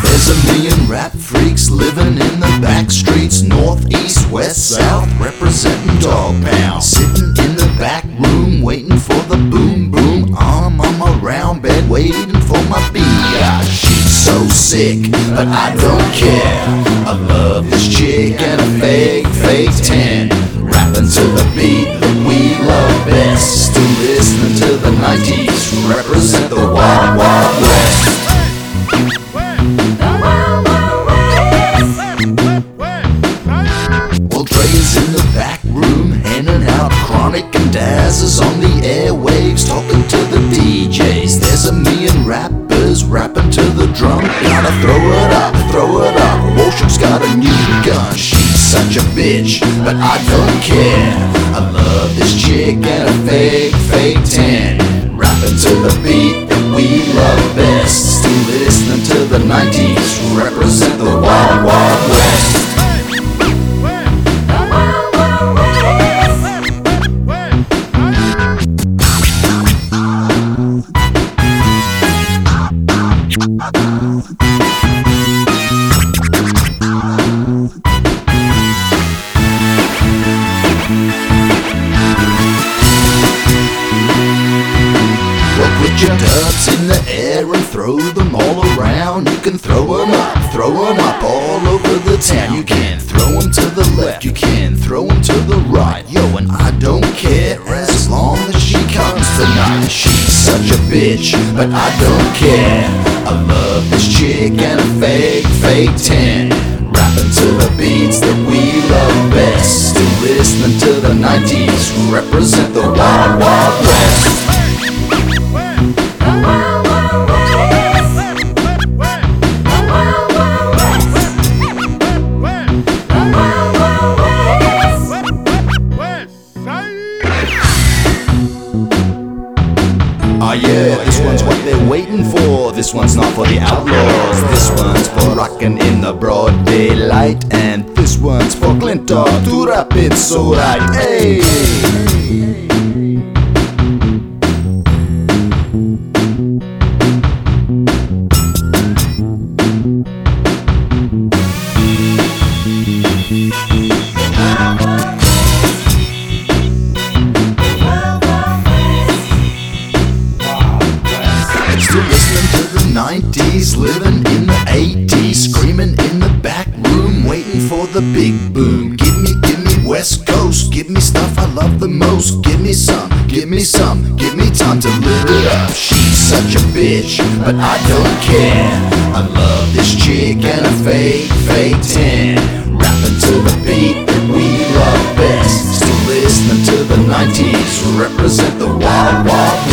There's a million rap freaks living in the back streets, north, east, west, south, representing Dog Pound. Sitting in the back room, waiting for the boom boom. I'm on my round bed, waiting for my beat. She's so sick, but I don't care. I love this chick and a fake, fake tan. Rapping to the beat that we love best. Still listening to the 90s, represent the Wild Wild West. Drum. Gotta throw it up, throw it up. Woshup's got a new gun. She's such a bitch, but I don't care. I love this chick and a fake, fake tan. Rapping to the beat that we love best. Still listening to the 90s, represent your dubs in the air and throw them all around. You can throw them up, throw up all over the town. You can throw them to the left, you can throw them to the right. Yo, and I don't care as long as she comes tonight. She's such a bitch, but I don't care. I love this chick and a fake, fake tan. Rapping to the beats that we love best. Still listening to the 90s, represent the Wild Wild West. Ah yeah, this one's what they're waiting for. This one's not for the outlaws. This one's for rockin' in the broad daylight. And this one's for Clinton to rap it so right. Hey! Living in the 80s, screaming in the back room, waiting for the big boom. Give me, give me West Coast, give me stuff I love the most. Give me some, give me some, give me time to live it up. She's such a bitch, but I don't care. I love this chick and a fake, fake tan. Rapping to the beat that we love best. Still listening to the 90s, represent the Wild Wild.